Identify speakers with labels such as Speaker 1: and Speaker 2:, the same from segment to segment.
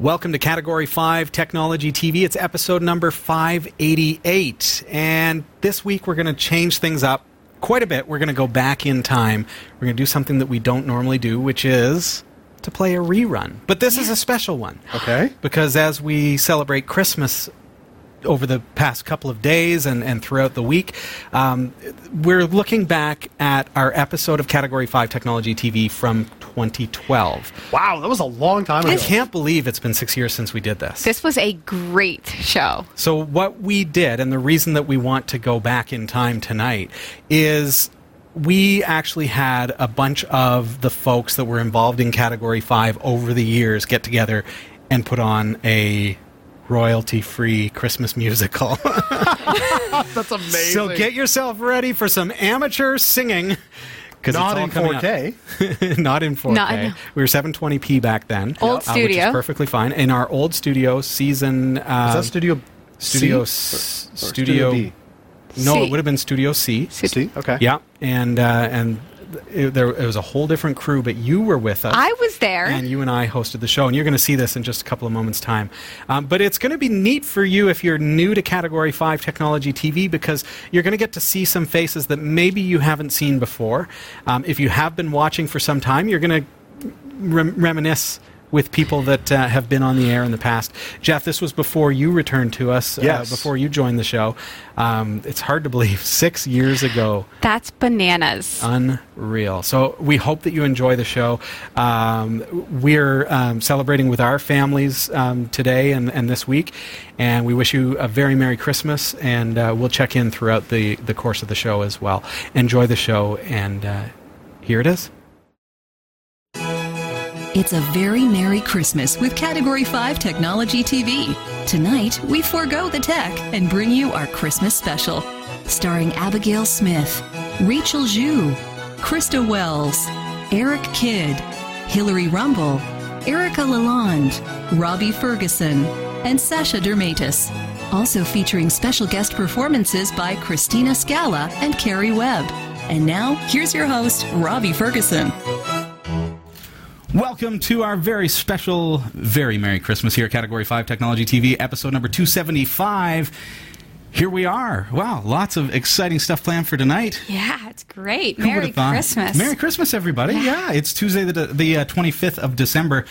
Speaker 1: Welcome to Category 5 Technology TV. It's episode number 588. And this week we're going to change things up quite a bit. We're going to go back in time. We're going to do something that we don't normally do, which is to play a rerun. But this is a special one.
Speaker 2: Okay.
Speaker 1: Because as we celebrate Christmas over the past couple of days and, and throughout the week, um, we're looking back at our episode of Category 5 Technology TV from 2012.
Speaker 2: Wow, that was a long time ago.
Speaker 1: I can't believe it's been six years since we did this.
Speaker 3: This was a great show.
Speaker 1: So, what we did, and the reason that we want to go back in time tonight, is we actually had a bunch of the folks that were involved in Category 5 over the years get together and put on a royalty free Christmas musical.
Speaker 2: That's amazing.
Speaker 1: so, get yourself ready for some amateur singing. 'Cause
Speaker 2: not
Speaker 1: it's all
Speaker 2: in
Speaker 1: coming up.
Speaker 2: 4K.
Speaker 1: not in 4K.
Speaker 3: Not- no.
Speaker 1: We were 720p back then.
Speaker 3: Old
Speaker 1: uh, which is
Speaker 3: studio.
Speaker 1: perfectly fine. In our old studio, season. Uh,
Speaker 2: Is that Studio
Speaker 1: Studio
Speaker 2: C?
Speaker 1: S-
Speaker 2: Or- or
Speaker 1: Studio-
Speaker 2: B?
Speaker 1: no,
Speaker 3: C.
Speaker 1: it would have been Studio C.
Speaker 2: C? Okay.
Speaker 1: Yeah, and uh, and it, there it was a whole different crew, but you were with us.
Speaker 3: I was there.
Speaker 1: and you and I hosted the show, and you're going to see this in just a couple of moments' time. Um, but it's going to be neat for you if you're new to Category 5 Technology TV because you're going to get to see some faces that maybe you haven't seen before. Um, if you have been watching for some time, you're going to rem- reminisce with people that uh, have been on the air in the past. Jeff, this was before you returned to us,
Speaker 2: Yes.
Speaker 1: uh, before you joined the show. Um, it's hard to believe, six years ago.
Speaker 3: That's bananas.
Speaker 1: Unreal. So we hope that you enjoy the show. Um, we're um, celebrating with our families um, today and, and this week, and we wish you a very Merry Christmas, and uh, we'll check in throughout the, the course of the show as well. Enjoy the show, and uh, here it is.
Speaker 4: It's a very Merry Christmas with Category 5 Technology TV. Tonight, we forego the tech and bring you our Christmas special. Starring Abigail Smith, Rachel Zhu, Krista Wells, Eric Kidd, Hillary Rumble, Erica Lalonde, Robbie Ferguson, and Sasha Dermatis. Also featuring special guest performances by Christina Scala and Carrie Webb. And now, here's your host, Robbie Ferguson.
Speaker 1: Welcome to our very special, very Merry Christmas here at Category 5 Technology TV, episode number 275. Here we are. Wow, lots of exciting stuff planned for tonight.
Speaker 3: yeah, it's great.
Speaker 1: Who
Speaker 3: Merry? Christmas.
Speaker 1: Merry Christmas, everybody. Yeah, it's Tuesday, the, the uh, 25th of December,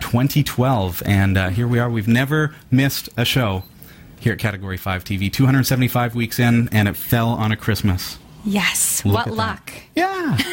Speaker 1: 2012. And uh, here we are. We've never missed a show here at Category 5 TV. 275 weeks in, and it fell on a Christmas.
Speaker 3: Yes.
Speaker 1: Look
Speaker 3: what
Speaker 1: at that.
Speaker 3: luck.
Speaker 1: Yeah.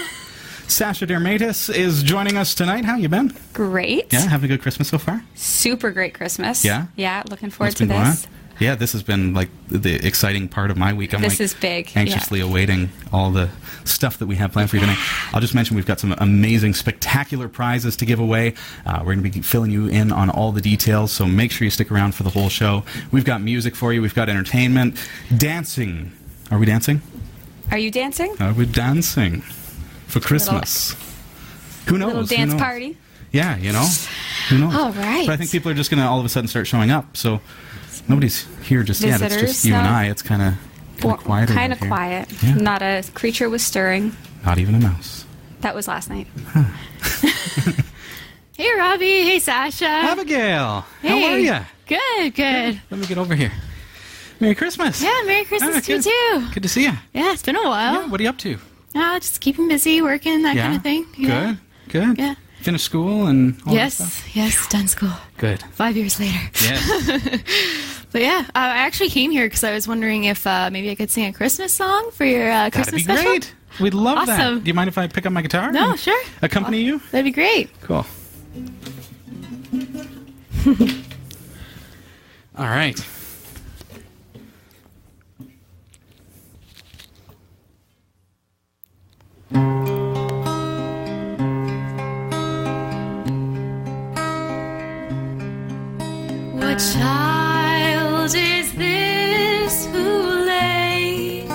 Speaker 1: Sasha Dermatis is joining us tonight. How you been?
Speaker 3: Great.
Speaker 1: Yeah, having a good Christmas so far?
Speaker 3: Super great Christmas.
Speaker 1: Yeah?
Speaker 3: Yeah, looking forward to this.
Speaker 1: Yeah, this has been like the exciting part of my week. I'm
Speaker 3: This
Speaker 1: like
Speaker 3: is big,
Speaker 1: Anxiously awaiting all the stuff that we have planned for you tonight. I'll just mention we've got some amazing, spectacular prizes to give away. Uh, we're going to be filling you in on all the details, so make sure you stick around for the whole show. We've got music for you. We've got entertainment, dancing. Are we dancing?
Speaker 3: Are you dancing?
Speaker 1: Are we dancing for Christmas? Who knows?
Speaker 3: Little
Speaker 1: Who
Speaker 3: dance
Speaker 1: knows?
Speaker 3: party.
Speaker 1: Yeah, you know. Who knows?
Speaker 3: All right.
Speaker 1: But I think people are just going to all of a sudden start showing up. So nobody's here just yet. It's
Speaker 3: Visitors,
Speaker 1: just you and
Speaker 3: no.
Speaker 1: I. It's kind of kind of quiet.
Speaker 3: Kind of quiet.
Speaker 1: Yeah.
Speaker 3: Not a creature was stirring.
Speaker 1: Not even a mouse.
Speaker 3: That was last night.
Speaker 5: Hey, Robbie. Hey, Sasha.
Speaker 1: Abigail, how
Speaker 5: Hey.
Speaker 1: are you?
Speaker 5: Good, good.
Speaker 1: Let me get over here. Merry Christmas.
Speaker 5: Yeah, Merry Christmas
Speaker 1: Ah,
Speaker 5: to you, too.
Speaker 1: Good to see you.
Speaker 5: Yeah, it's been a while.
Speaker 1: Yeah, what are you up to?
Speaker 5: Uh, just keeping busy, working, that
Speaker 1: yeah.
Speaker 5: kind of thing. Yeah.
Speaker 1: Good. Good.
Speaker 5: Yeah.
Speaker 1: Finished school and all that
Speaker 5: Yes,
Speaker 1: stuff?
Speaker 5: yes, done school.
Speaker 1: Good.
Speaker 5: Five years later.
Speaker 1: Yes.
Speaker 5: But yeah, uh, I actually came here because I was wondering if uh, maybe I could sing a Christmas song for your uh,
Speaker 1: That'd
Speaker 5: Christmas
Speaker 1: be
Speaker 5: special.
Speaker 1: great. We'd love that.
Speaker 5: Awesome.
Speaker 1: Do you mind if I pick up my guitar?
Speaker 5: No, sure.
Speaker 1: Accompany you?
Speaker 5: That'd be great.
Speaker 1: Cool. All right.
Speaker 5: What child is this who lay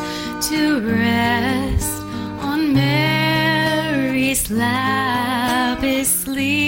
Speaker 5: to rest on Mary's lap is sleeping,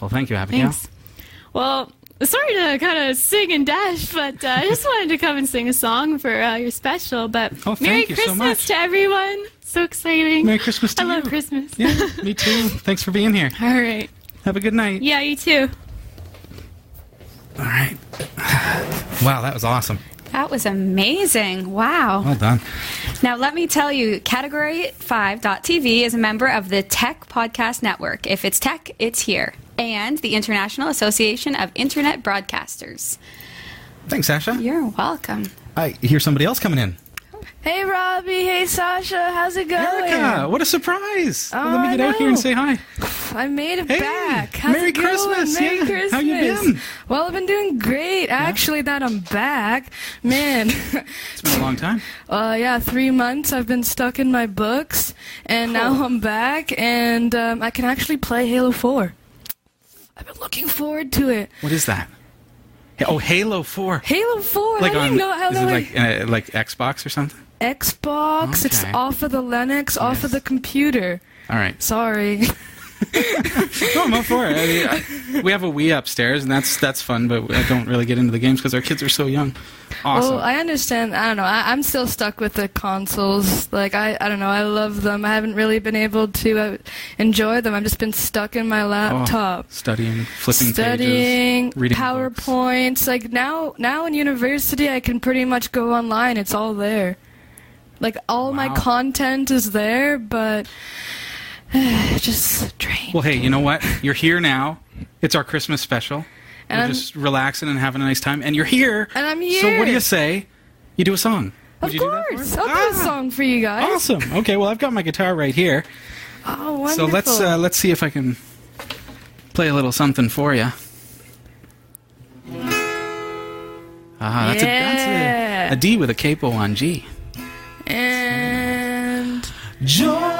Speaker 1: That was beautiful. Thank you, Abigail.
Speaker 5: Thanks. Well, sorry to kind of sing and dash, but uh, I just wanted to come and sing a song for uh, your special. But
Speaker 1: Oh, thank
Speaker 5: Merry
Speaker 1: you so
Speaker 5: Christmas
Speaker 1: much.
Speaker 5: to everyone! So exciting.
Speaker 1: Merry Christmas to
Speaker 5: I love. Christmas.
Speaker 1: Yeah, me too. Thanks for being here.
Speaker 5: All right.
Speaker 1: Have a good night.
Speaker 5: Yeah, you too.
Speaker 1: All right. Wow, that was awesome.
Speaker 3: That was amazing. Wow.
Speaker 1: Well done.
Speaker 3: Now, let me tell you, Category 5.tv is a member of the Tech Podcast Network. If it's tech, it's here. And the International Association of Internet Broadcasters.
Speaker 1: Thanks, Sasha.
Speaker 3: You're welcome.
Speaker 1: I hear somebody else coming in.
Speaker 6: Hey Robbie, hey Sasha, how's it going?
Speaker 1: Erica, what a surprise! Well, let me
Speaker 6: Oh,
Speaker 1: get out here and say hi.
Speaker 6: I made it
Speaker 1: Hey,
Speaker 6: back. How's
Speaker 1: Merry
Speaker 6: it going?
Speaker 1: Christmas,
Speaker 6: Merry
Speaker 1: yeah.
Speaker 6: Christmas.
Speaker 1: How you been?
Speaker 6: Well, I've been doing great. Actually, that I'm back, man.
Speaker 1: It's been a long time.
Speaker 6: uh, yeah, three months I've been stuck in my books, and now I'm back, and um, I can actually play Halo 4. I've been looking forward to it.
Speaker 1: What is that? Oh, Halo Four.
Speaker 6: Halo 4.
Speaker 1: Like
Speaker 6: do
Speaker 1: on
Speaker 6: know how
Speaker 1: is it
Speaker 6: like,
Speaker 1: uh, like Xbox or something?
Speaker 6: Xbox? It's off of the Linux, off
Speaker 1: Yes.
Speaker 6: of the computer.
Speaker 1: All right.
Speaker 6: Sorry.
Speaker 1: No, I'm up for it. I mean, I- we have a Wii upstairs, and that's that's fun, but I don't really get into the games because our kids are so young. Awesome.
Speaker 6: Well, I understand. I don't know. I, I'm still stuck with the consoles. Like I, I don't know. I love them. I haven't really been able to uh, enjoy them. I've just been stuck in my
Speaker 1: Oh,
Speaker 6: laptop,
Speaker 1: studying, flipping
Speaker 6: studying
Speaker 1: pages, reading books.
Speaker 6: Like now, now in university, I can pretty much go online. It's all there. Like all my content is there, but just drained.
Speaker 1: Well, hey, you know what? You're here now. It's our Christmas special.
Speaker 6: And
Speaker 1: We're
Speaker 6: I'm-
Speaker 1: just relaxing and having a nice time, and you're here.
Speaker 6: And I'm here.
Speaker 1: So what do you say? You do a song. Would
Speaker 6: of
Speaker 1: you do that for
Speaker 6: course? I'll do
Speaker 1: Ah,
Speaker 6: a song for you guys.
Speaker 1: Awesome. Okay, well, I've got my guitar right here.
Speaker 6: Oh, wonderful.
Speaker 1: So let's uh, let's see if I can play a little something for you. Ah, that's, a,
Speaker 6: Yeah.
Speaker 1: that's a, a D with a capo on G.
Speaker 6: and
Speaker 1: Joy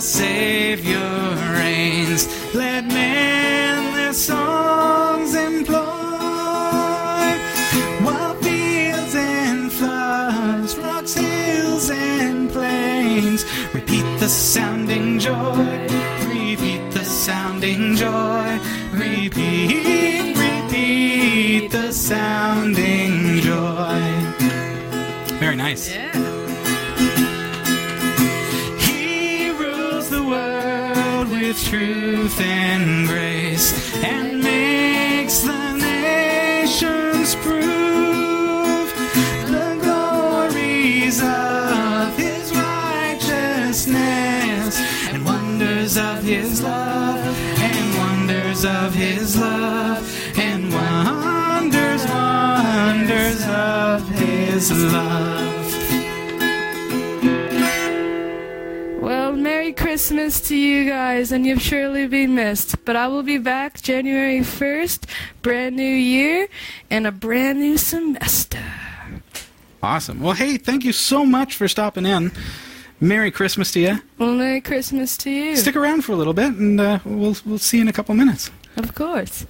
Speaker 1: The Savior reigns. Let men their songs employ. While fields and floods, rocks, hills, and plains repeat the sounding joy. Repeat the sounding joy. Repeat, repeat the sounding joy. Very nice. He
Speaker 6: Merry Christmas to you guys, and you've surely been missed. But I will be back January 1st, brand new year, and a brand new semester.
Speaker 1: Awesome. Well, hey, thank you so much for stopping in. Merry Christmas to you.
Speaker 6: Well, Merry Christmas to you.
Speaker 1: Stick around for a little bit, and uh, we'll we'll see you in a couple minutes.
Speaker 6: Of course.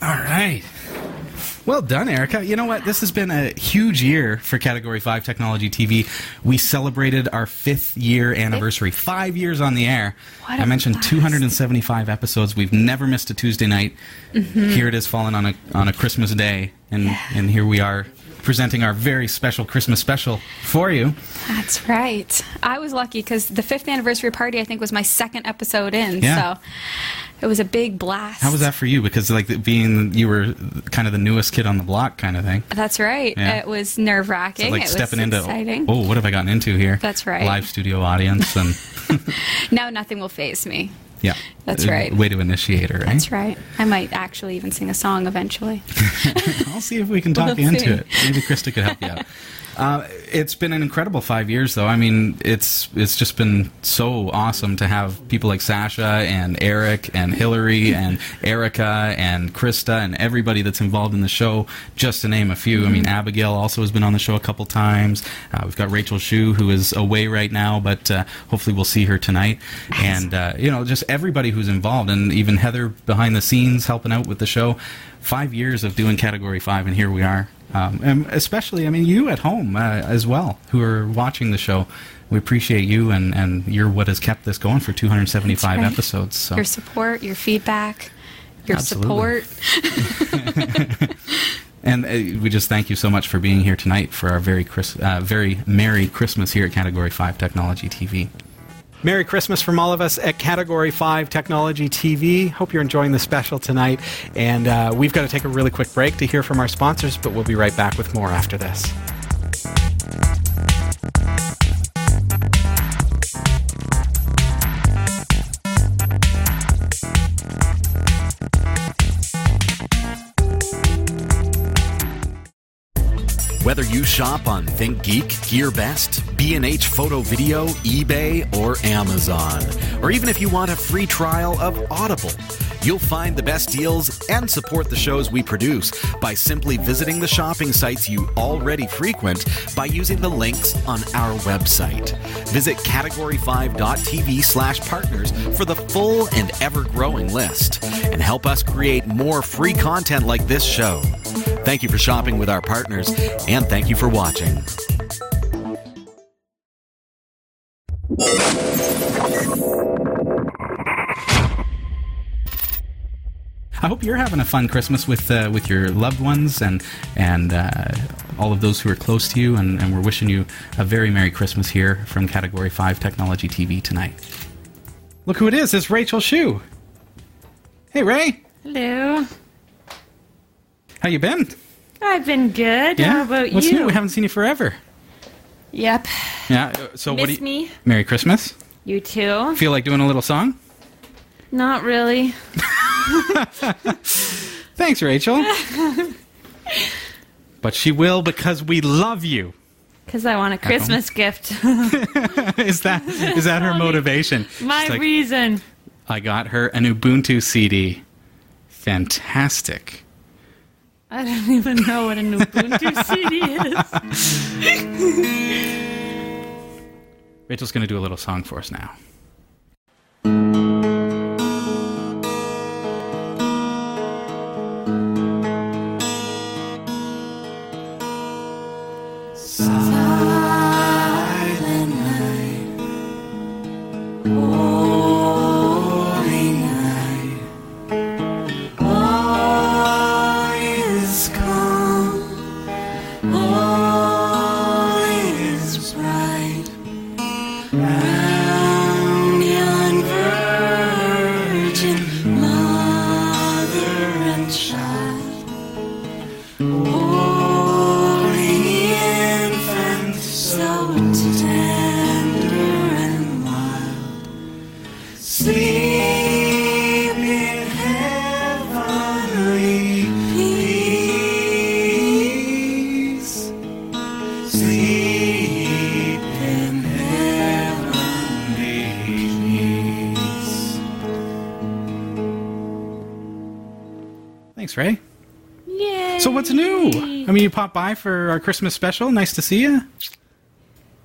Speaker 1: All right. Well done, Erica. You know what? This has been a huge year for Category 5 Technology TV. We celebrated our fifth year anniversary, five years on the air.
Speaker 3: What
Speaker 1: I mentioned
Speaker 3: blast.
Speaker 1: 275 episodes. We've never missed a Tuesday night.
Speaker 3: Mm-hmm.
Speaker 1: Here it is falling on a, on a Christmas day, and, and here we are presenting our very special Christmas special for you.
Speaker 3: That's right. I was lucky because the fifth anniversary party, I think, was my second episode in.
Speaker 1: Yeah.
Speaker 3: So it was a big blast.
Speaker 1: How was that for you? Because like being you were kind of the newest kid on the block, kind of thing.
Speaker 3: That's right.
Speaker 1: Yeah.
Speaker 3: It was nerve
Speaker 1: So
Speaker 3: wracking.
Speaker 1: like
Speaker 3: it
Speaker 1: stepping
Speaker 3: was
Speaker 1: into
Speaker 3: exciting.
Speaker 1: oh, what have I gotten into here?
Speaker 3: That's right.
Speaker 1: Live studio audience and
Speaker 3: Now nothing will phase me.
Speaker 1: yeah,
Speaker 3: That's
Speaker 1: Uh,
Speaker 3: right.
Speaker 1: Way to initiate her, right?
Speaker 3: That's right. I might actually even sing a song eventually.
Speaker 1: I'll see if we can talk
Speaker 3: We'll
Speaker 1: you into it. Maybe Krista could help you out. Uh, it's been an incredible five years, though. I mean, it's it's just been so awesome to have people like Sasha and Eric and Hillary and Erica and Krista and everybody that's involved in the show, just to name a few. I mean, Abigail also has been on the show a couple times. Uh, we've got Rachel Shu, who is away right now, but uh, hopefully we'll see her tonight. And uh, you know, just everybody who's involved, and even Heather behind the scenes helping out with the show. Five years of doing Category Five, and here we are. Um, and especially, I mean, you at home uh, as well, who are watching the show. We appreciate you, and, and you're what has kept this going for 275
Speaker 3: right.
Speaker 1: episodes. So
Speaker 3: Your support, your feedback, your
Speaker 1: Absolutely.
Speaker 3: support.
Speaker 1: And uh, we just thank you so much for being here tonight for our very Chris, uh, very merry Christmas here at Category 5 Technology TV. Merry Christmas from all of us at Category 5 Technology TV. Hope you're enjoying the special tonight. And uh, we've got to take a really quick break to hear from our sponsors, but we'll be right back with more after this.
Speaker 7: Whether you shop on ThinkGeek, GearBest, B&H Photo Video, eBay, or Amazon, or even if you want a free trial of Audible, you'll find the best deals and support the shows we produce by simply visiting the shopping sites you already frequent by using the links on our website. Visit category5.tv slash partners for the full and ever-growing list and help us create more free content like this show. Thank you for shopping with our partners, and thank you for watching.
Speaker 1: I hope you're having a fun Christmas with uh, with your loved ones and and uh, all of those who are close to you. And, and we're wishing you a very Merry Christmas here from Category 5 Technology TV tonight. Look who it is. It's Rachel Shu. Hey, Ray.
Speaker 8: Hello.
Speaker 1: How you been?
Speaker 8: I've been good. Yeah? How about you?
Speaker 1: What's
Speaker 8: you?
Speaker 1: new? We haven't seen you forever.
Speaker 8: Yep.
Speaker 1: Yeah. uh, So what do you...
Speaker 8: me?
Speaker 1: Merry Christmas.
Speaker 8: You too?
Speaker 1: Feel like doing a little song?
Speaker 8: Not really.
Speaker 1: Thanks, Rachel. but she will because we love you.
Speaker 8: Because I want a Christmas gift.
Speaker 1: is that is that her motivation?
Speaker 8: My
Speaker 1: like,
Speaker 8: reason.
Speaker 1: I got her an Ubuntu CD. Fantastic.
Speaker 8: I don't even know what an Ubuntu CD is.
Speaker 1: Rachel's going to do a little song for us now. Mean, you pop by for our Christmas special. Nice to see you.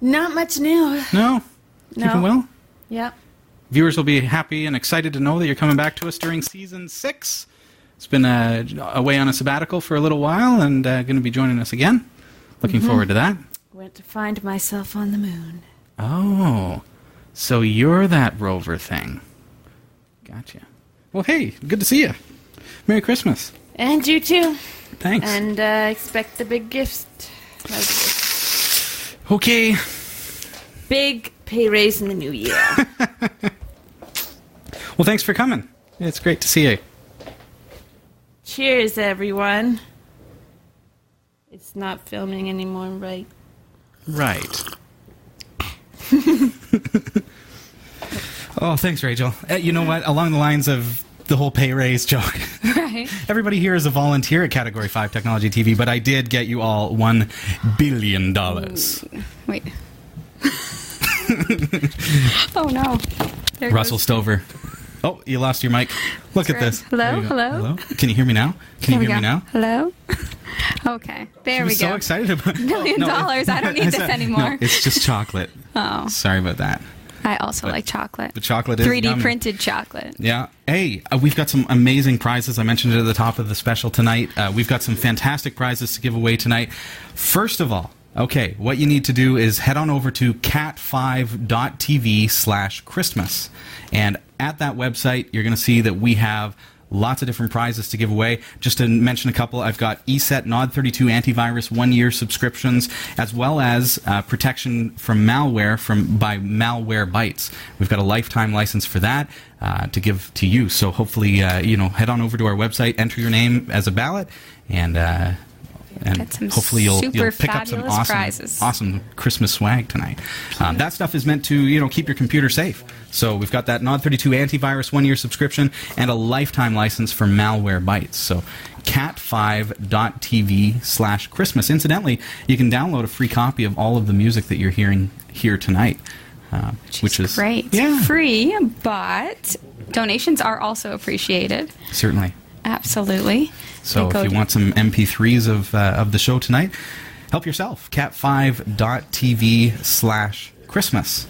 Speaker 8: Not much new.
Speaker 1: No,
Speaker 8: No.
Speaker 1: keeping well.
Speaker 8: Yep.
Speaker 1: Viewers will be happy and excited to know that you're coming back to us during season six. It's been uh, away on a sabbatical for a little while, and uh, going to be joining us again. Looking forward to that.
Speaker 8: Went to find myself on the moon.
Speaker 1: Oh, so you're that rover thing. Gotcha. Well, hey, good to see you. Merry Christmas.
Speaker 8: And you too.
Speaker 1: Thanks.
Speaker 8: And uh, expect the big gift.
Speaker 1: okay.
Speaker 8: Big pay raise in the new year.
Speaker 1: Well, thanks for coming. It's great to see you.
Speaker 8: Cheers, everyone. It's not filming anymore, right?
Speaker 1: Right. oh, thanks, Rachel. Uh, you know what? Along the lines of the whole pay raise joke,
Speaker 3: Right.
Speaker 1: everybody here is a volunteer at Category 5 Technology TV, but I did get you all $1 billion.
Speaker 3: Wait. oh no. There
Speaker 1: Russell
Speaker 3: goes.
Speaker 1: Stover. Oh, you lost your mic. Look at
Speaker 3: Right.
Speaker 1: this.
Speaker 3: Hello?
Speaker 1: Go.
Speaker 3: Hello?
Speaker 1: Can you hear me now? Can
Speaker 3: There
Speaker 1: you hear me now?
Speaker 3: Hello? okay. There we go.
Speaker 1: so excited about
Speaker 3: Million
Speaker 1: No,
Speaker 3: dollars. I don't need this anymore.
Speaker 1: No, it's just chocolate.
Speaker 3: Oh.
Speaker 1: Sorry about that.
Speaker 3: I also
Speaker 1: But
Speaker 3: like chocolate.
Speaker 1: The chocolate is
Speaker 3: 3D
Speaker 1: yummy.
Speaker 3: printed chocolate.
Speaker 1: Yeah. Hey, uh, we've got some amazing prizes. I mentioned it at the top of the special tonight. Uh, we've got some fantastic prizes to give away tonight. First of all, okay, what you need to do is head on over to cat5.tv slash Christmas. And at that website, you're going to see that we have lots of different prizes to give away. Just to mention a couple, I've got ESET Nod32 antivirus one-year subscriptions, as well as uh, protection from malware from by Malwarebytes. We've got a lifetime license for that uh, to give to you. So hopefully, uh, you know, head on over to our website, enter your name as a ballot, and. And
Speaker 3: Get some
Speaker 1: hopefully you'll, you'll pick up some awesome,
Speaker 3: prizes.
Speaker 1: awesome Christmas swag tonight. Um, that stuff is meant to you know keep your computer safe. So we've got that Nod32 antivirus one year subscription and a lifetime license for Malwarebytes. So cat5.tv slash Christmas. Incidentally, you can download a free copy of all of the music that you're hearing here tonight, uh, which, is
Speaker 3: Great.
Speaker 1: Yeah,
Speaker 3: Free, but donations are also appreciated.
Speaker 1: certainly.
Speaker 3: Absolutely.
Speaker 1: So if you
Speaker 3: to-
Speaker 1: want some MP3s of uh, of the show tonight, help yourself. Cat5.tv slash Christmas.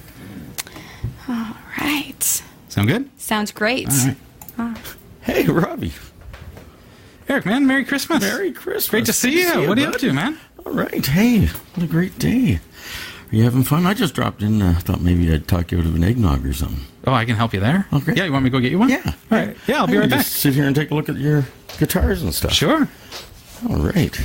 Speaker 3: All right.
Speaker 1: Sound good?
Speaker 3: Sounds great.
Speaker 1: All right.
Speaker 9: Hey, Robbie.
Speaker 1: Eric, man, Merry Christmas.
Speaker 9: Merry Christmas.
Speaker 1: Great to see
Speaker 9: Good
Speaker 1: you. what are you up to, man?
Speaker 9: All right. Hey, what a great day. Are you having fun? I just dropped in. uh, thought maybe I'd talk you out of an eggnog or something.
Speaker 1: Oh, I can help you there.
Speaker 9: Oh, great.
Speaker 1: Yeah, you want me to go get you one?
Speaker 9: Yeah.
Speaker 1: All right. Yeah, I'll be
Speaker 9: I
Speaker 1: right back.
Speaker 9: Just sit here and take a look at your guitars and stuff.
Speaker 1: Sure.
Speaker 9: All right.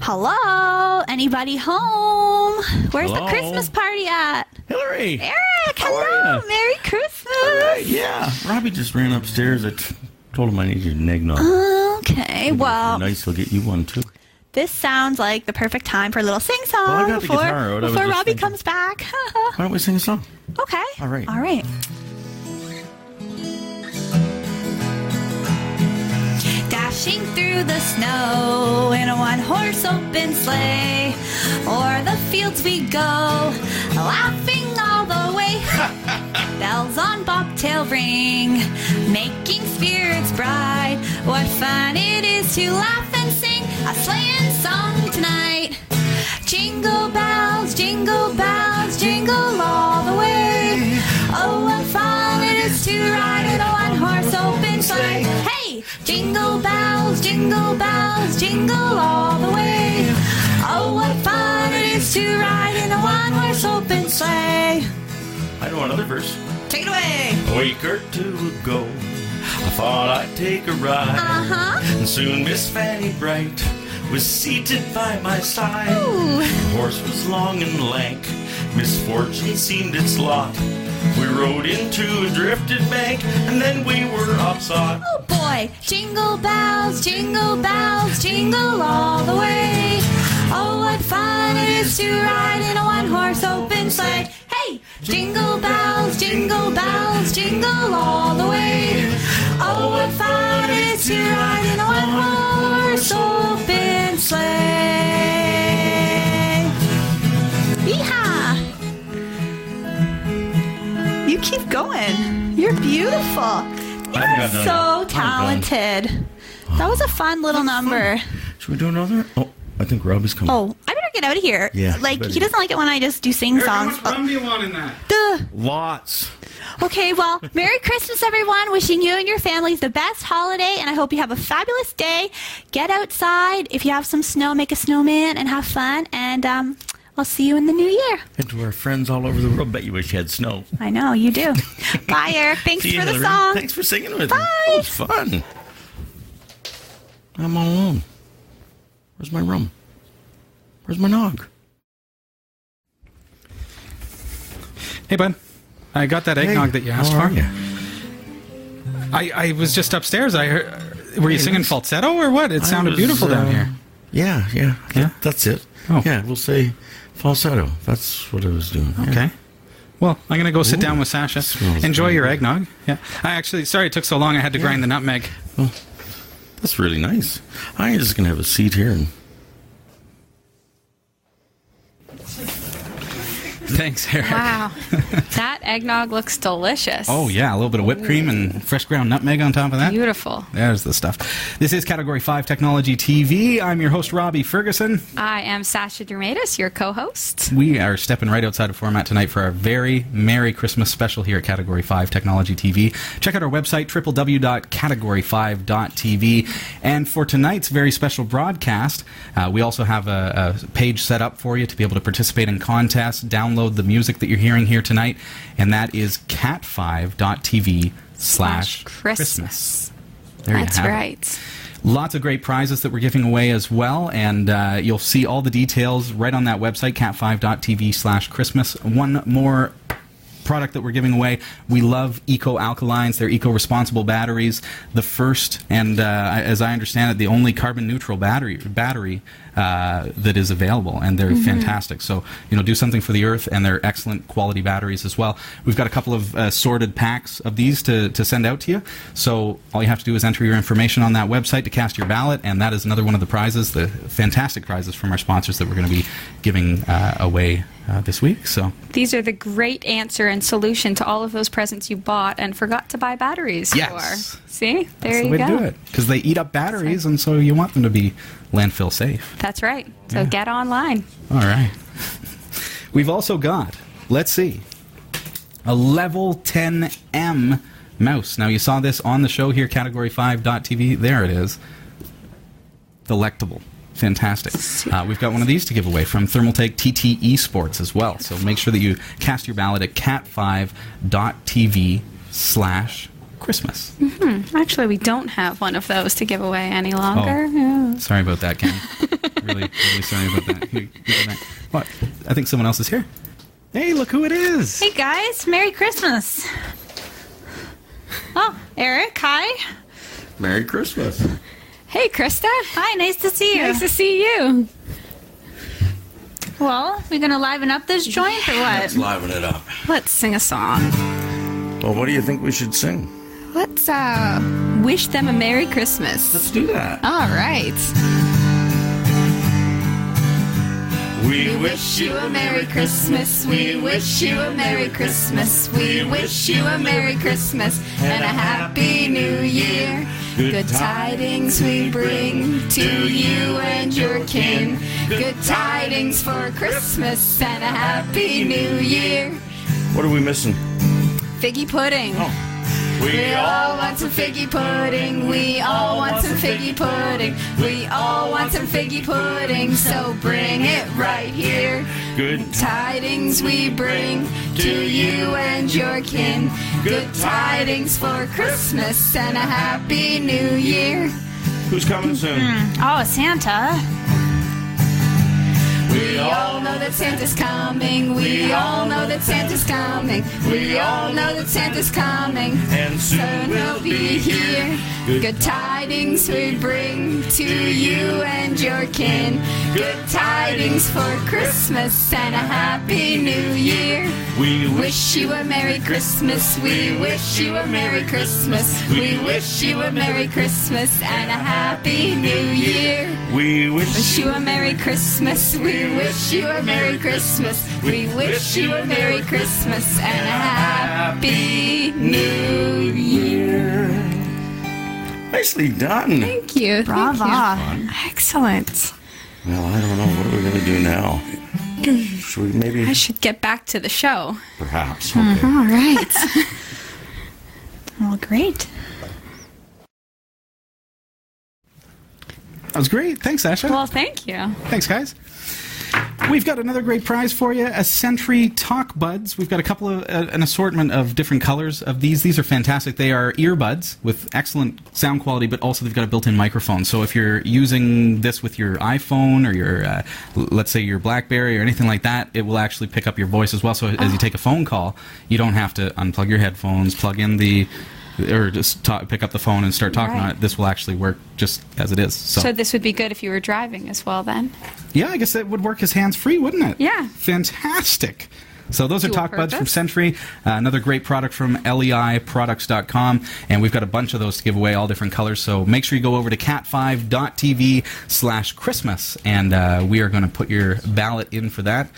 Speaker 10: Hello? Anybody home? Where's
Speaker 9: Hello?
Speaker 10: the Christmas party at?
Speaker 9: Hillary.
Speaker 10: Eric,
Speaker 9: How are
Speaker 10: hello. Merry Christmas.
Speaker 9: All right. Yeah. Robbie just ran upstairs. I t- told him I needed an eggnog.
Speaker 10: Okay, well,
Speaker 9: nice. He'll get you one too.
Speaker 10: This sounds like the perfect time for a little sing song
Speaker 9: Well, I got the
Speaker 10: before,
Speaker 9: guitar out. I was
Speaker 10: before
Speaker 9: just
Speaker 10: Robbie
Speaker 9: thinking.
Speaker 10: comes back.
Speaker 9: Why don't we sing a song?
Speaker 10: okay.
Speaker 9: All right.
Speaker 10: All right. Dashing through the snow in a one horse open sleigh. O'er the fields we go, laughing way. Bells on bobtail ring, making spirits bright. What fun it is to laugh and sing a sleighing song tonight. Jingle bells, jingle bells, jingle all the way. Oh, what fun it is to ride in a one horse open sleigh. Hey, jingle bells, jingle bells, jingle all the way. Oh, what fun it is to ride
Speaker 9: Know another verse.
Speaker 10: Take it away.
Speaker 9: A week or two ago, I thought I'd take a ride.
Speaker 10: Uh huh.
Speaker 9: And soon Miss Fanny Bright was seated by my side.
Speaker 10: Ooh.
Speaker 9: The horse was long and lank, misfortune seemed its lot. We rode into a drifted bank, and then we were upside.
Speaker 10: Oh boy, jingle bells, jingle bells, jingle all the way. Oh, what fun it is to ride in a one horse open sleigh. Jingle bells, jingle bells, jingle all the way. Oh, what fun it is to ride in a one horse open sleigh. Yeehaw! You keep going. You're beautiful. You're so talented. That was a fun little number.
Speaker 9: Should we do another? Oh, I think Rob is coming.
Speaker 10: Oh, I better get out of here.
Speaker 9: Yeah,
Speaker 10: Like, he doesn't like it when I just do sing songs.
Speaker 1: rum do you want in that?
Speaker 10: Duh.
Speaker 9: Lots.
Speaker 10: Okay, well, Merry Christmas, everyone. Wishing you and your families the best holiday, and I hope you have a fabulous day. Get outside. If you have some snow, make a snowman and have fun. And um, I'll see you in the new year.
Speaker 9: And to our friends all over the world, bet you wish you had snow.
Speaker 10: I know, you do. Bye, Eric. Thanks
Speaker 9: See
Speaker 10: for the
Speaker 9: Hillary.
Speaker 10: song.
Speaker 9: Thanks for singing with me.
Speaker 10: Bye.
Speaker 9: That was fun. I'm all alone. Where's my rum? Where's my nog?
Speaker 1: Hey, bud. I got that eggnog that you asked
Speaker 9: how
Speaker 1: for.
Speaker 9: you?
Speaker 1: I, I was just upstairs. I heard, were you
Speaker 9: Hey,
Speaker 1: singing falsetto or what? It sounded
Speaker 9: was,
Speaker 1: beautiful down
Speaker 9: uh,
Speaker 1: here.
Speaker 9: Yeah, yeah.
Speaker 1: Yeah?
Speaker 9: That's it.
Speaker 1: Oh.
Speaker 9: Yeah, we'll say falsetto. That's what I was doing. Yeah.
Speaker 1: Okay. Well, I'm going to go sit
Speaker 9: Ooh,
Speaker 1: down with Sasha. Enjoy
Speaker 9: very
Speaker 1: your eggnog. Yeah. I actually, sorry it took so long. I had to grind the nutmeg.
Speaker 9: Well, that's really nice. I'm just going to have a seat here and
Speaker 1: Thanks, Eric.
Speaker 3: Wow. that eggnog looks delicious.
Speaker 1: Oh, yeah. A little bit of whipped cream and fresh ground nutmeg on top of that.
Speaker 3: Beautiful.
Speaker 1: There's the stuff. This is Category 5 Technology TV. I'm your host, Robbie Ferguson.
Speaker 3: I am Sasha Dermatis, your co-host.
Speaker 1: We are stepping right outside of format tonight for our very Merry Christmas special here at Category 5 Technology TV. Check out our website, www.category5.tv. And for tonight's very special broadcast, uh, we also have a, a page set up for you to be able to participate in contests, download the music that you're hearing here tonight, and that is cat5.tv slash Christmas. There
Speaker 3: That's
Speaker 1: you have it.
Speaker 3: right.
Speaker 1: Lots of great prizes that we're giving away as well, and uh, you'll see all the details right on that website, cat5.tv slash Christmas. One more product that we're giving away. We love Eco Alkalines. They're eco-responsible batteries. The first, and uh, as I understand it, the only carbon-neutral battery battery uh, that is available, and they're
Speaker 11: Mhm.
Speaker 1: fantastic. So you know, do something for the earth, and they're excellent quality batteries as well. We've got a couple of uh, sorted packs of these to, to send out to you. So all you have to do is enter your information on that website to cast your ballot, and that is another one of the prizes, the fantastic prizes from our sponsors that we're going to be giving uh, away uh, this week. So
Speaker 3: These are the great answer and solution to all of those presents you bought and forgot to buy batteries
Speaker 1: Yes.
Speaker 3: for. See? There
Speaker 1: that's the way
Speaker 3: go.
Speaker 1: to do it because they eat up batteries, and so you want them to be landfill safe.
Speaker 3: That's right. So
Speaker 1: Yeah.
Speaker 3: get online.
Speaker 1: All right. We've also got, let's see, a level 10M mouse. Now, you saw this on the show here, category 5.tv. There it is. Delectable. Fantastic. Uh, we've got one of these to give away from Thermaltake TT Esports as well. So make sure that you cast your ballot at cat5.tv slash Christmas.
Speaker 3: hmm Actually, we don't have one of those to give away any longer.
Speaker 1: Oh.
Speaker 3: Yeah.
Speaker 1: Sorry about that, Ken. really, really sorry about that. Here, that. What? I think someone else is here. Hey, look who it is.
Speaker 10: Hey guys, Merry Christmas. Oh, Eric, hi.
Speaker 9: Merry Christmas.
Speaker 3: Hey, Krista.
Speaker 10: Hi, nice to see you.
Speaker 3: Nice to see you.
Speaker 10: Well, we gonna liven up this joint or
Speaker 9: Let's
Speaker 10: what?
Speaker 9: liven it up.
Speaker 3: Let's sing a song.
Speaker 9: Well, what do you think we should sing?
Speaker 3: Let's uh, wish them a Merry Christmas.
Speaker 9: Let's do that.
Speaker 3: All right.
Speaker 9: We
Speaker 3: wish you a Merry Christmas. We wish you a Merry Christmas. We wish you a Merry Christmas and a Happy New Year. Good tidings we bring to you and your kin. Good tidings for Christmas and a Happy New Year.
Speaker 9: What are we missing?
Speaker 3: Figgy pudding. We all want some figgy pudding. We all want some figgy pudding. We all want some figgy pudding. So bring it right here.
Speaker 9: Good
Speaker 3: tidings we bring to you and your kin. Good tidings for Christmas and a happy new year.
Speaker 9: Who's coming soon? Hmm.
Speaker 10: Oh, Santa.
Speaker 3: We all know that Santa's coming. We all know that Santa's coming. We all know that Santa's coming.
Speaker 9: And
Speaker 3: soon he'll be here. Good tidings we bring to you and your kin. Good tidings for Christmas and a happy new year.
Speaker 9: We
Speaker 3: wish you a Merry Christmas. We wish you a Merry Christmas. We wish you a Merry Christmas and a Happy New Year.
Speaker 9: We wish,
Speaker 3: Wish you a Merry Christmas. We wish you a Merry Christmas. We wish you a Merry Christmas and a Happy New Year.
Speaker 9: Nicely done.
Speaker 3: Thank you. Thank
Speaker 10: Brava.
Speaker 3: you. Excellent.
Speaker 9: Well, I don't know. What are we going to do now? Should we maybe?
Speaker 3: I should get back to the show.
Speaker 9: Perhaps. Mm-hmm. Okay.
Speaker 3: All right. well, great.
Speaker 1: That was great. Thanks, Asha.
Speaker 3: Well, thank you.
Speaker 1: Thanks, guys. We've got another great prize for you: a Sentry Talk Buds. We've got a couple of uh, an assortment of different colors of these. These are fantastic. They are earbuds with excellent sound quality, but also they've got a built-in microphone. So if you're using this with your iPhone or your, uh, let's say your BlackBerry or anything like that, it will actually pick up your voice as well. So as you take a phone call, you don't have to unplug your headphones, plug in the. Or just ta pick up the phone and start talking
Speaker 3: Right.
Speaker 1: on it. This will actually work just as it is.
Speaker 3: So. this would be good if you were driving as well, then.
Speaker 1: Yeah, I guess that would work as hands free, wouldn't it?
Speaker 3: Yeah.
Speaker 1: Fantastic. So those are
Speaker 3: Dual
Speaker 1: Talk Buds from. Sentry, uh, another great product from leiproducts.com, and we've got a bunch of those to give away, all different colors. So make sure you go over to cat5.tv slash Christmas, and uh, we are going to put your ballot in for that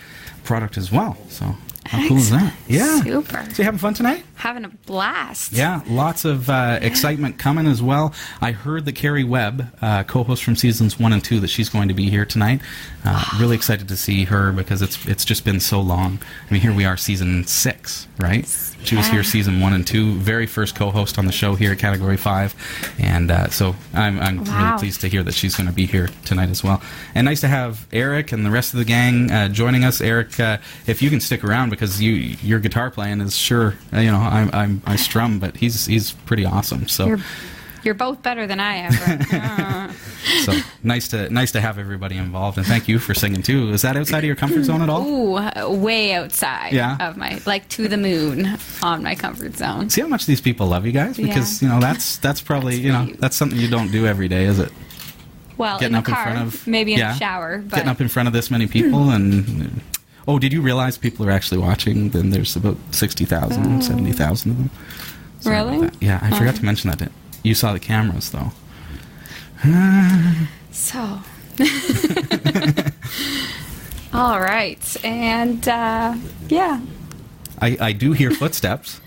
Speaker 1: product as well. So how cool is that? Yeah.
Speaker 3: Super.
Speaker 1: So you having fun tonight?
Speaker 3: Having a blast.
Speaker 1: Yeah, lots of uh, excitement coming as well. I heard that Carrie Webb, uh, co-host from seasons one and two, that she's going to be here tonight. Uh, really excited to see her because it's it's just been so long. I mean, here we are, season six, right? She was
Speaker 3: Yeah.
Speaker 1: here season one and two, very first co-host on the show here at Category Five, and uh, so I'm I'm
Speaker 3: Wow.
Speaker 1: really pleased to hear that she's going to be here tonight as well. And nice to have Eric and the rest of the gang uh, joining us. Eric, uh, if you can stick around because you your guitar playing is sure uh, you know I'm, I'm I strum, but he's he's pretty awesome. So
Speaker 3: You're, you're both better than I am. Uh.
Speaker 1: so nice to nice to have everybody involved, and thank you for singing too. Is that outside of your comfort zone at all?
Speaker 3: Ooh, uh, way outside
Speaker 1: Yeah.
Speaker 3: of my, like to the moon on my comfort zone.
Speaker 1: See how much these people love you guys because you know that's that's probably you know that's something you don't do every day, is it?
Speaker 3: Well,
Speaker 1: Getting
Speaker 3: in
Speaker 1: up
Speaker 3: the
Speaker 1: in
Speaker 3: car,
Speaker 1: front of
Speaker 3: maybe in
Speaker 1: yeah,
Speaker 3: the shower, but
Speaker 1: getting up in front of this many people and oh, did you realize people are actually watching? Then there's about 60,000, 70,000 of them. Sorry
Speaker 3: Oh. Really?
Speaker 1: Yeah, I
Speaker 3: Oh.
Speaker 1: forgot to mention that. You saw the cameras though.
Speaker 3: so. All right, and uh, yeah,
Speaker 1: I, I do hear footsteps.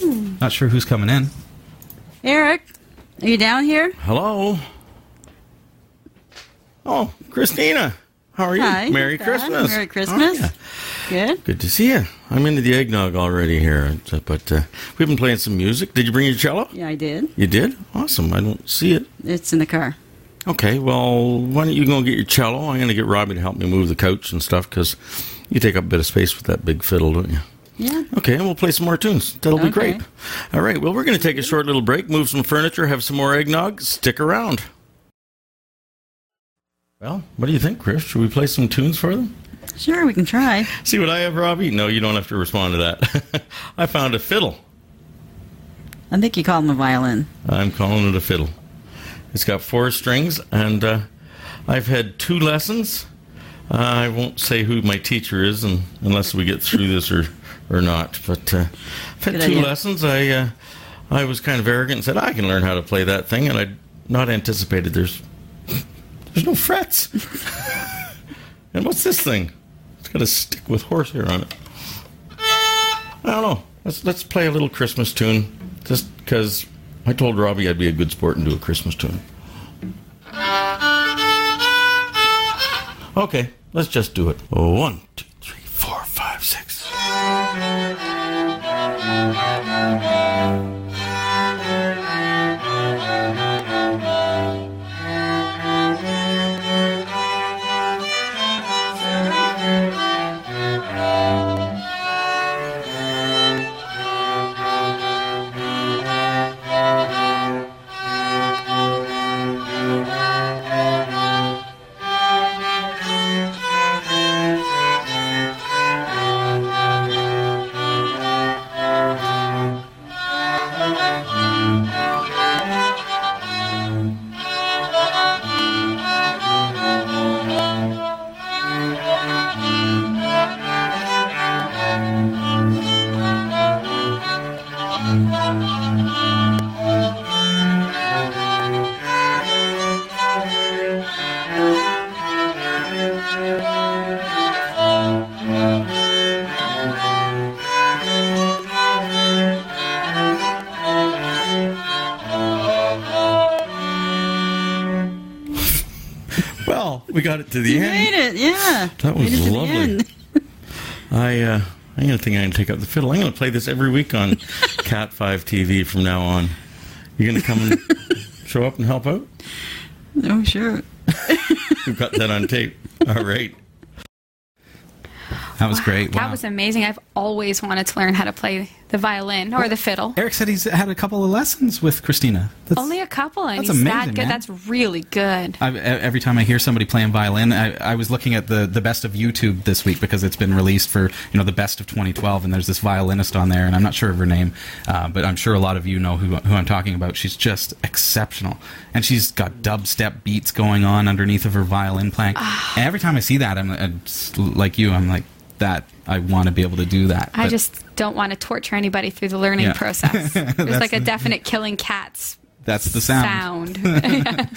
Speaker 3: Hmm.
Speaker 1: Not sure who's coming in.
Speaker 11: Eric, are you down here?
Speaker 9: Hello. Oh, Christina. How are you?
Speaker 11: Hi.
Speaker 9: Merry. Christmas.
Speaker 11: Merry Christmas.
Speaker 9: Oh.
Speaker 11: Good.
Speaker 9: Good to see you. I'm into the eggnog already here, but uh, we've been playing some music. Did you bring your cello?
Speaker 11: Yeah, I did.
Speaker 9: You did? Awesome. I don't see it.
Speaker 11: It's in the car.
Speaker 9: Okay, well, why don't you go get your cello? I'm going to get Robbie to help me move the couch and stuff because you take up a bit of space with that big fiddle, don't you?
Speaker 11: Yeah.
Speaker 9: Okay, and we'll play some more tunes. That'll be great. All right, well, we're going to take a short little break, move some furniture, have some more eggnog. Stick around. Well, what do you think, Chris? Should we play some tunes for them?
Speaker 11: Sure, we can try.
Speaker 9: See what I have, Robbie? No, you don't have to respond to that. I found a fiddle.
Speaker 11: I think you call him a violin.
Speaker 9: I'm calling it a fiddle. It's got four strings, and uh, I've had two lessons. Uh, I won't say who my teacher is, and, unless we get through this or, or not. But uh, I've had
Speaker 11: Good
Speaker 9: two
Speaker 11: idea.
Speaker 9: lessons. I uh, I was kind of arrogant and said I can learn how to play that thing, and I'd not anticipated there's there's no frets. and what's this thing? It's got a stick with horsehair on it. I don't know. Let's let's play a little Christmas tune, just because I told Robbie I'd be a good sport and do a Christmas tune. Okay, let's just do it. One, two, three, four, five, six. To the
Speaker 11: You
Speaker 9: end.
Speaker 11: made it, yeah.
Speaker 9: That was
Speaker 11: it to the
Speaker 9: lovely.
Speaker 11: end.
Speaker 9: I uh, I'm gonna think I'm gonna take up the fiddle. I'm gonna play this every week on Cat Five TV from now on. You gonna come and show up and help out?
Speaker 11: Oh, sure.
Speaker 9: We've got that on tape. All right.
Speaker 1: That was great.
Speaker 3: That was amazing. I've always wanted to learn how to play the violin or the fiddle.
Speaker 1: Eric said he's had a couple of lessons with Christina. That's,
Speaker 3: Only a couple, and
Speaker 1: that's
Speaker 3: he's that good.
Speaker 1: man.
Speaker 3: That's really good.
Speaker 1: I've, e- every time I hear somebody playing violin, I, I was looking at the, the best of YouTube this week because it's been released for you know the best of 2012, and there's this violinist on there, and I'm not sure of her name, uh, but I'm sure a lot of you know who who I'm talking about. She's just exceptional, and she's got dubstep beats going on underneath of her violin playing. and every time I see that, I'm, uh, just like you, I'm like that. I want to be able to do that.
Speaker 3: I
Speaker 1: But
Speaker 3: just don't want to torture anybody through the learning
Speaker 1: Yeah.
Speaker 3: process. There's like a definite killing cats
Speaker 1: that's the sound.
Speaker 3: sound.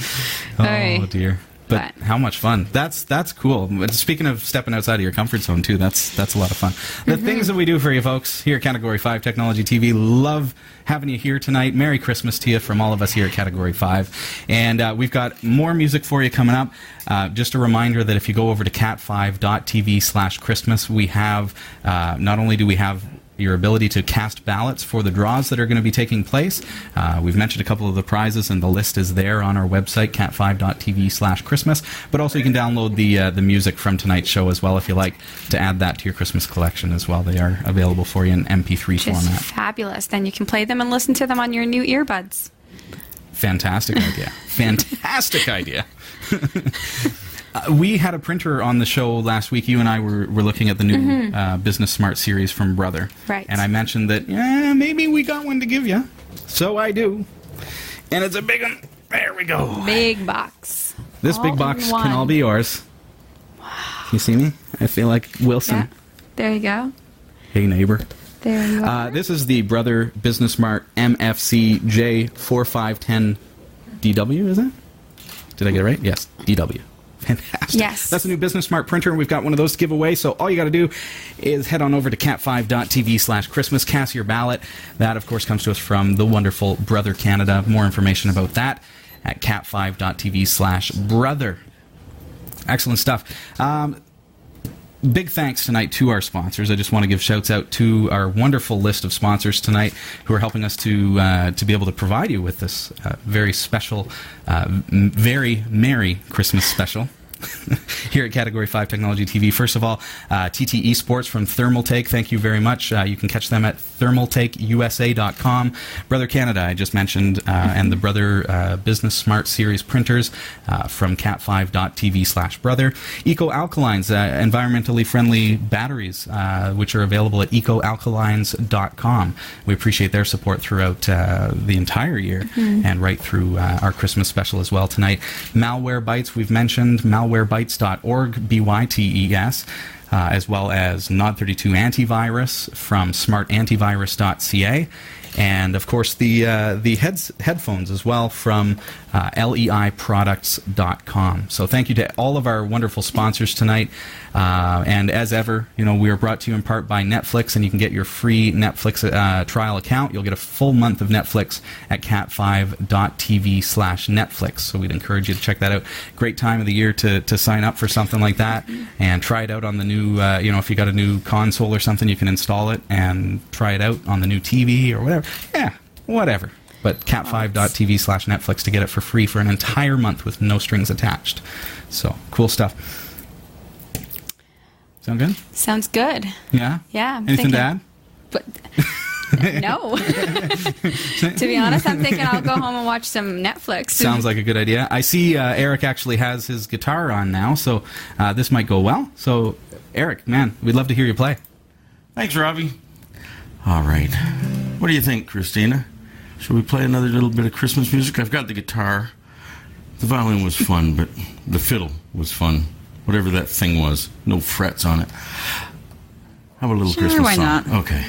Speaker 1: Oh dear. But how much fun! That's that's cool. Speaking of stepping outside of your comfort zone too, that's that's a lot of fun. The
Speaker 3: Mm-hmm.
Speaker 1: things that we do for you folks here at Category Five Technology TV, love having you here tonight. Merry Christmas to you from all of us here at Category Five, and uh, we've got more music for you coming up. Uh, just a reminder that if you go over to cat5.tv slash christmas we have uh, not only do we have your ability to cast ballots for the draws that are going to be taking place. Uh, we've mentioned a couple of the prizes, and the list is there on our website, cat5.tv slash Christmas. But also, you can download the uh, the music from tonight's show as well if you like to add that to your Christmas collection as well. They are available for you in MP3
Speaker 3: Which
Speaker 1: format.
Speaker 3: fabulous. Then you can play them and listen to them on your new earbuds.
Speaker 1: Fantastic idea. Fantastic idea. Uh, we had a printer on the show last week. You and I were, were looking at the new
Speaker 3: Mhm.
Speaker 1: uh, Business Smart series from Brother.
Speaker 3: Right.
Speaker 1: And I mentioned that, yeah, maybe we got one to give you. So I do. And it's a big one. There we go.
Speaker 3: Big box.
Speaker 1: This
Speaker 3: All
Speaker 1: big box can all be yours. Wow. You see me? I feel like Wilson.
Speaker 3: Yeah. There you go.
Speaker 1: Hey, neighbor.
Speaker 3: There you are.
Speaker 1: Uh, this is the Brother Business Smart MFC J4510DW, is it? Did I get it right? Yes, DW. Fantastic.
Speaker 3: Yes.
Speaker 1: That's a new Business Smart printer, and we've got one of those to give away. So all you got to do is head on over to cat5.tv slash Christmas, cast your ballot. That, of course, comes to us from the wonderful Brother Canada. More information about that at cat5.tv slash brother. Excellent stuff. Um, big thanks tonight to our sponsors. I just want to give shouts out to our wonderful list of sponsors tonight who are helping us to uh, to be able to provide you with this uh, very special, uh, m- very merry Christmas special. Here at Category 5 Technology TV. First of all, uh, TT Esports from Thermaltake. Thank you very much. Uh, you can catch them at thermaltakeusa.com. Brother Canada, I just mentioned, uh, and the Brother uh, Business Smart Series printers uh, from cat5.tv slash brother. Eco Alkalines, uh, environmentally friendly batteries, uh, which are available at ecoalkalines.com. We appreciate their support throughout uh, the entire year
Speaker 12: Mhm.
Speaker 1: and right through uh, our Christmas special as well tonight. Malwarebytes, we've mentioned malwarebytes.org, B Y T E S. Uh, as well as Nod32 antivirus from smartantivirus.ca, and of course the uh, the heads headphones as well from uh, leiproducts.com. So thank you to all of our wonderful sponsors tonight. Uh, and as ever, you know we are brought to you in part by Netflix, and you can get your free Netflix uh, trial account. You'll get a full month of Netflix at cat5.tv slash Netflix. So we'd encourage you to check that out. Great time of the year to, to sign up for something like that and try it out on the new, uh, you know, if you got a new console or something, you can install it and try it out on the new TV or whatever. Yeah, whatever. But cat5.tv slash Netflix to get it for free for an entire month with no strings attached. So cool stuff. Sound good?
Speaker 3: Sounds good.
Speaker 1: Yeah?
Speaker 3: Yeah. I'm
Speaker 1: Anything
Speaker 3: thinking,
Speaker 1: to add?
Speaker 3: But no. to be honest, I'm thinking I'll go home and watch some Netflix.
Speaker 1: Sounds like a good idea. I see uh, Eric actually has his guitar on now, so uh, this might go well. So, Eric, man, we'd love to hear you play.
Speaker 9: Thanks, Robbie. All right. What do you think, Christina? Should we play another little bit of Christmas music? I've got the guitar. The violin was fun, but the fiddle was fun. Whatever that thing was. No frets on it. How about a little
Speaker 11: Sure,
Speaker 9: Christmas
Speaker 11: why
Speaker 9: song?
Speaker 11: not?
Speaker 9: Okay.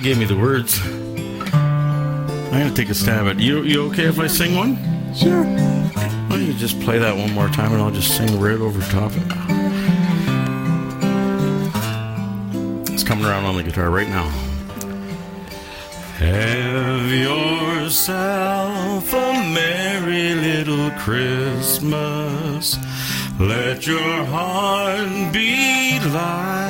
Speaker 9: Robbie gave me the words. I'm gonna take a stab at it. You. You okay if I sing one?
Speaker 11: Sure.
Speaker 9: Why don't you just play that one more time and I'll just sing right over top it. It's coming around on the guitar right now. Have yourself a merry little Christmas. Let your heart be light.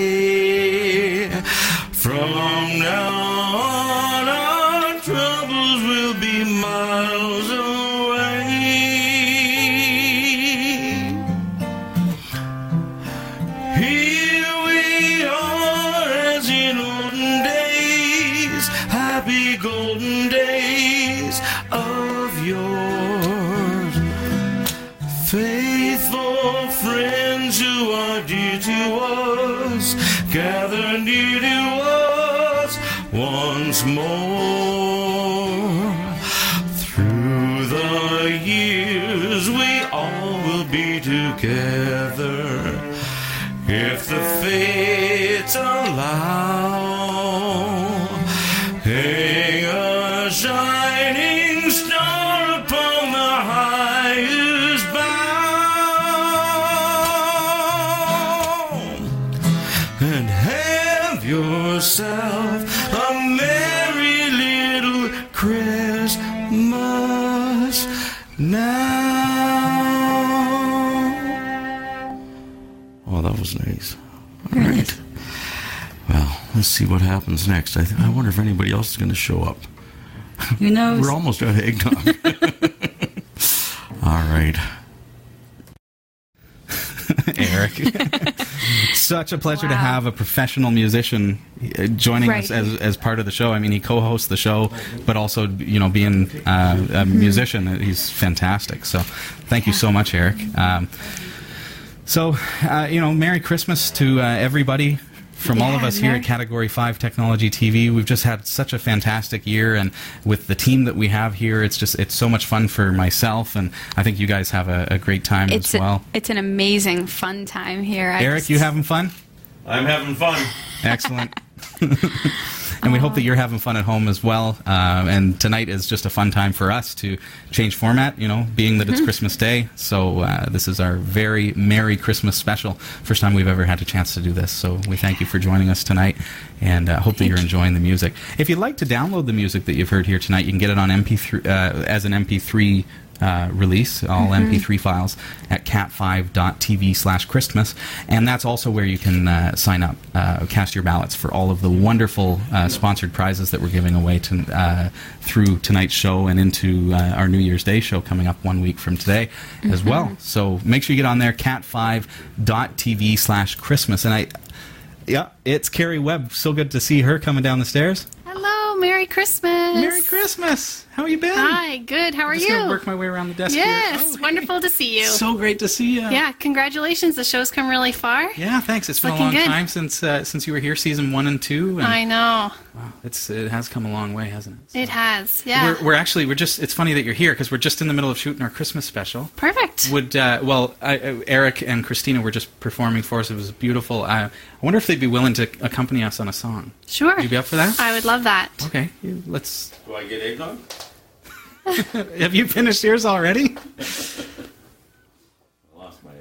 Speaker 9: Let's see what happens next. I, I wonder if anybody else is going to show up.
Speaker 11: Who knows?
Speaker 9: We're almost out of eggnog. All right.
Speaker 1: Eric. Such a pleasure to have a professional musician uh, joining
Speaker 3: Right.
Speaker 1: us as, as part of the show. I mean, he co-hosts the show, but also, you know, being uh, a musician, uh, he's fantastic. So, thank you so much, Eric. Um, so, uh, you know, Merry Christmas to uh, everybody. From all of us here at Category 5 Technology TV, we've just had such a fantastic year, and with the team that we have here, it's just it's so much fun for myself, and I think you guys have a, a great time
Speaker 3: It's
Speaker 1: as
Speaker 3: a-
Speaker 1: well.
Speaker 3: it's an amazing, fun time here. I
Speaker 1: Eric,
Speaker 3: just-
Speaker 1: you having fun?
Speaker 9: I'm having fun.
Speaker 1: Excellent. and we hope that you're having fun at home as well. Um, and tonight is just a fun time for us to change format, you know, being that it's
Speaker 3: Mhm.
Speaker 1: Christmas Day. So uh, this is our very Merry Christmas special. First time we've ever had a chance to do this. So we thank you for joining us tonight and uh, hope that you're enjoying the music. If you'd like to download the music that you've heard here tonight, you can get it on MP3 uh, as an MP3 uh, release, all
Speaker 3: Mhm.
Speaker 1: MP3 files at cat5.tv slash Christmas. And that's also where you can uh, sign up, uh, cast your ballots for all of the wonderful uh, sponsored prizes that we're giving away to, uh, through tonight's show and into uh, our New Year's Day show coming up one week from today as
Speaker 3: Mhm.
Speaker 1: well. So make sure you get on there, cat5.tv slash Christmas. And I, yeah, it's Carrie Webb. So good to see her coming down the stairs.
Speaker 5: Hello, Merry Christmas.
Speaker 1: Merry Christmas. How are you been?
Speaker 5: Hi, good. How are
Speaker 1: I'm just
Speaker 5: you?
Speaker 1: gonna work my way around the desk here.
Speaker 5: Yes, wonderful to see you.
Speaker 1: So great to see you.
Speaker 5: Yeah, congratulations. The show's come really far.
Speaker 1: Yeah, thanks. It's been a long
Speaker 5: good.
Speaker 1: time since uh, since you were here, season one and two. And
Speaker 5: I know.
Speaker 1: Wow, it's it has come a long way, hasn't it?
Speaker 5: It has. Yeah.
Speaker 1: We're, we're actually we're just. It's funny that you're here because we're just in the middle of shooting our Christmas special.
Speaker 5: Perfect.
Speaker 1: Would uh, well, I, uh, Eric and Christina were just performing for us. It was beautiful. I, I wonder if they'd be willing to accompany us on a song.
Speaker 5: Sure.
Speaker 1: You'd you be up for that?
Speaker 5: I would love that.
Speaker 1: Okay, let's.
Speaker 9: Do I get eggnog?
Speaker 1: Have you finished yours already?
Speaker 9: I lost my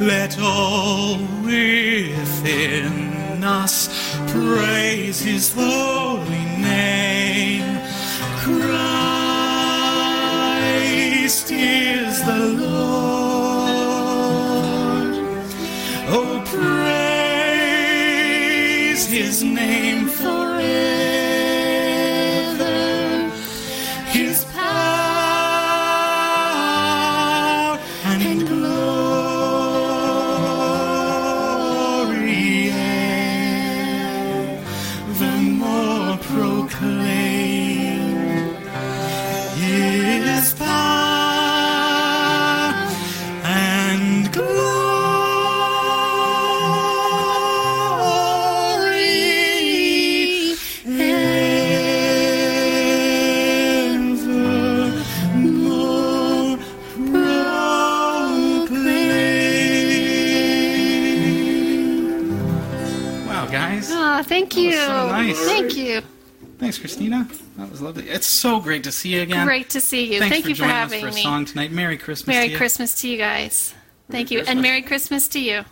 Speaker 13: let all within us praise his holy name. Christ is
Speaker 1: Christina. That was lovely. It's so great to see you again.
Speaker 3: Great to see you.
Speaker 1: Thanks
Speaker 3: Thank
Speaker 1: for
Speaker 3: you for
Speaker 1: joining
Speaker 3: having
Speaker 1: us for a
Speaker 3: me.
Speaker 1: song tonight. Merry Christmas
Speaker 3: Merry
Speaker 1: to you.
Speaker 3: Christmas to you guys. Thank you. And Merry Christmas to you.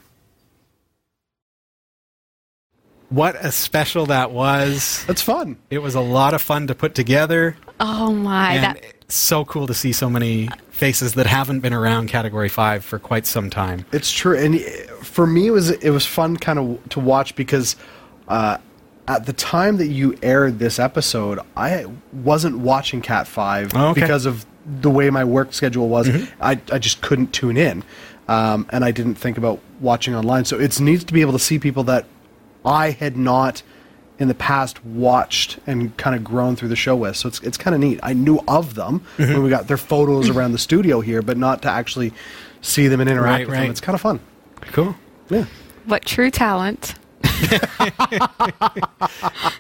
Speaker 1: What a special that was.
Speaker 2: That's fun.
Speaker 1: It was a lot of fun to put together.
Speaker 3: Oh my,
Speaker 1: and
Speaker 3: that
Speaker 1: so cool to see so many faces that haven't been around Category 5 for quite some time.
Speaker 2: It's true, and for me, it was it was fun kind of to watch because uh, at the time that you aired this episode, I wasn't watching Cat Five
Speaker 1: Oh, okay.
Speaker 2: because of the way my work schedule was. I I just couldn't tune in, um, and I didn't think about watching online. So it's neat to be able to see people that I had not in the past watched and kind of grown through the show with. So it's it's kind of neat. I knew of them
Speaker 1: Mhm.
Speaker 2: when we got their photos around the studio here, but not to actually see them and interact
Speaker 1: Right,
Speaker 2: with
Speaker 1: right.
Speaker 2: them. It's kind of fun.
Speaker 1: Cool.
Speaker 2: Yeah.
Speaker 3: what true talent.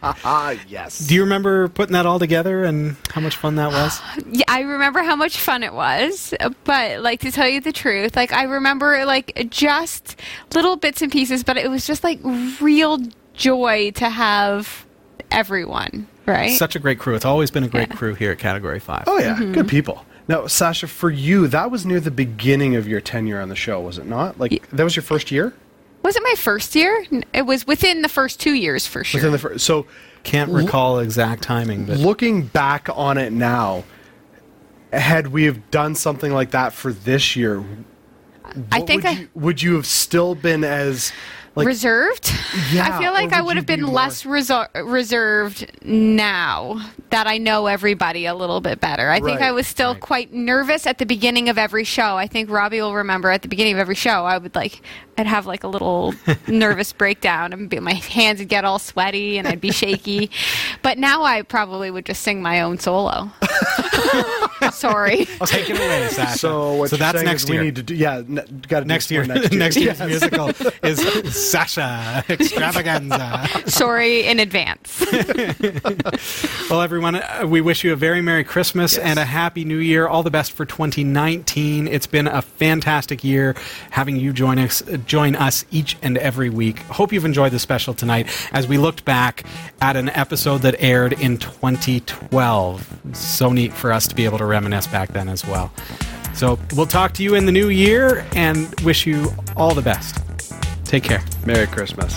Speaker 2: Ah, yes.
Speaker 1: Do you remember putting that all together and how much fun that was?
Speaker 3: Yeah, I remember how much fun it was, but like to tell you the truth, like I remember like just little bits and pieces, but it was just like real joy to have everyone, right?
Speaker 1: Such a great crew. It's always been a great crew here at Category 5.
Speaker 2: Oh yeah,
Speaker 3: Mm-hmm.
Speaker 2: good people. Now, Sasha, for you, that was near the beginning of your tenure on the show, was it not? Like that was your first year
Speaker 3: was it my first year? It was within the first two years for sure.
Speaker 2: within the first. So
Speaker 1: Can't recall exact timing, but
Speaker 2: looking back on it now, had we have done something like that for this year,
Speaker 3: I think
Speaker 2: would
Speaker 3: I-
Speaker 2: you, would you have still been as like
Speaker 3: reserved.
Speaker 2: Yeah,
Speaker 3: I feel like
Speaker 2: or
Speaker 3: I
Speaker 2: would
Speaker 3: would have been
Speaker 2: be more-
Speaker 3: less reser- reserved now that I know everybody a little bit better. I think I was still quite nervous at the beginning of every show. I think Robbie will remember at the beginning of every show, I would like, I'd have like a little nervous breakdown and be, my hands would get all sweaty and I'd be shaky. But now I probably would just sing my own solo. Sorry.
Speaker 1: Take it away, Sasha.
Speaker 2: So what
Speaker 1: so
Speaker 2: you're
Speaker 1: that's next
Speaker 2: is
Speaker 1: year.
Speaker 2: we need to do yeah. N- got to
Speaker 1: next year, next, year's
Speaker 2: Yes.
Speaker 1: musical is Sasha extravaganza.
Speaker 14: Sorry in advance.
Speaker 1: well, everyone, uh, we wish you a very Merry Christmas and a Happy New Year. All the best for 2019. It's been a fantastic year having you join us, join us each and every week. Hope you've enjoyed the special tonight as we looked back at an episode that aired in 2012. So neat for us to be able to reminisce back then as well. So we'll talk to you in the new year and wish you all the best. Take care.
Speaker 2: Merry Christmas.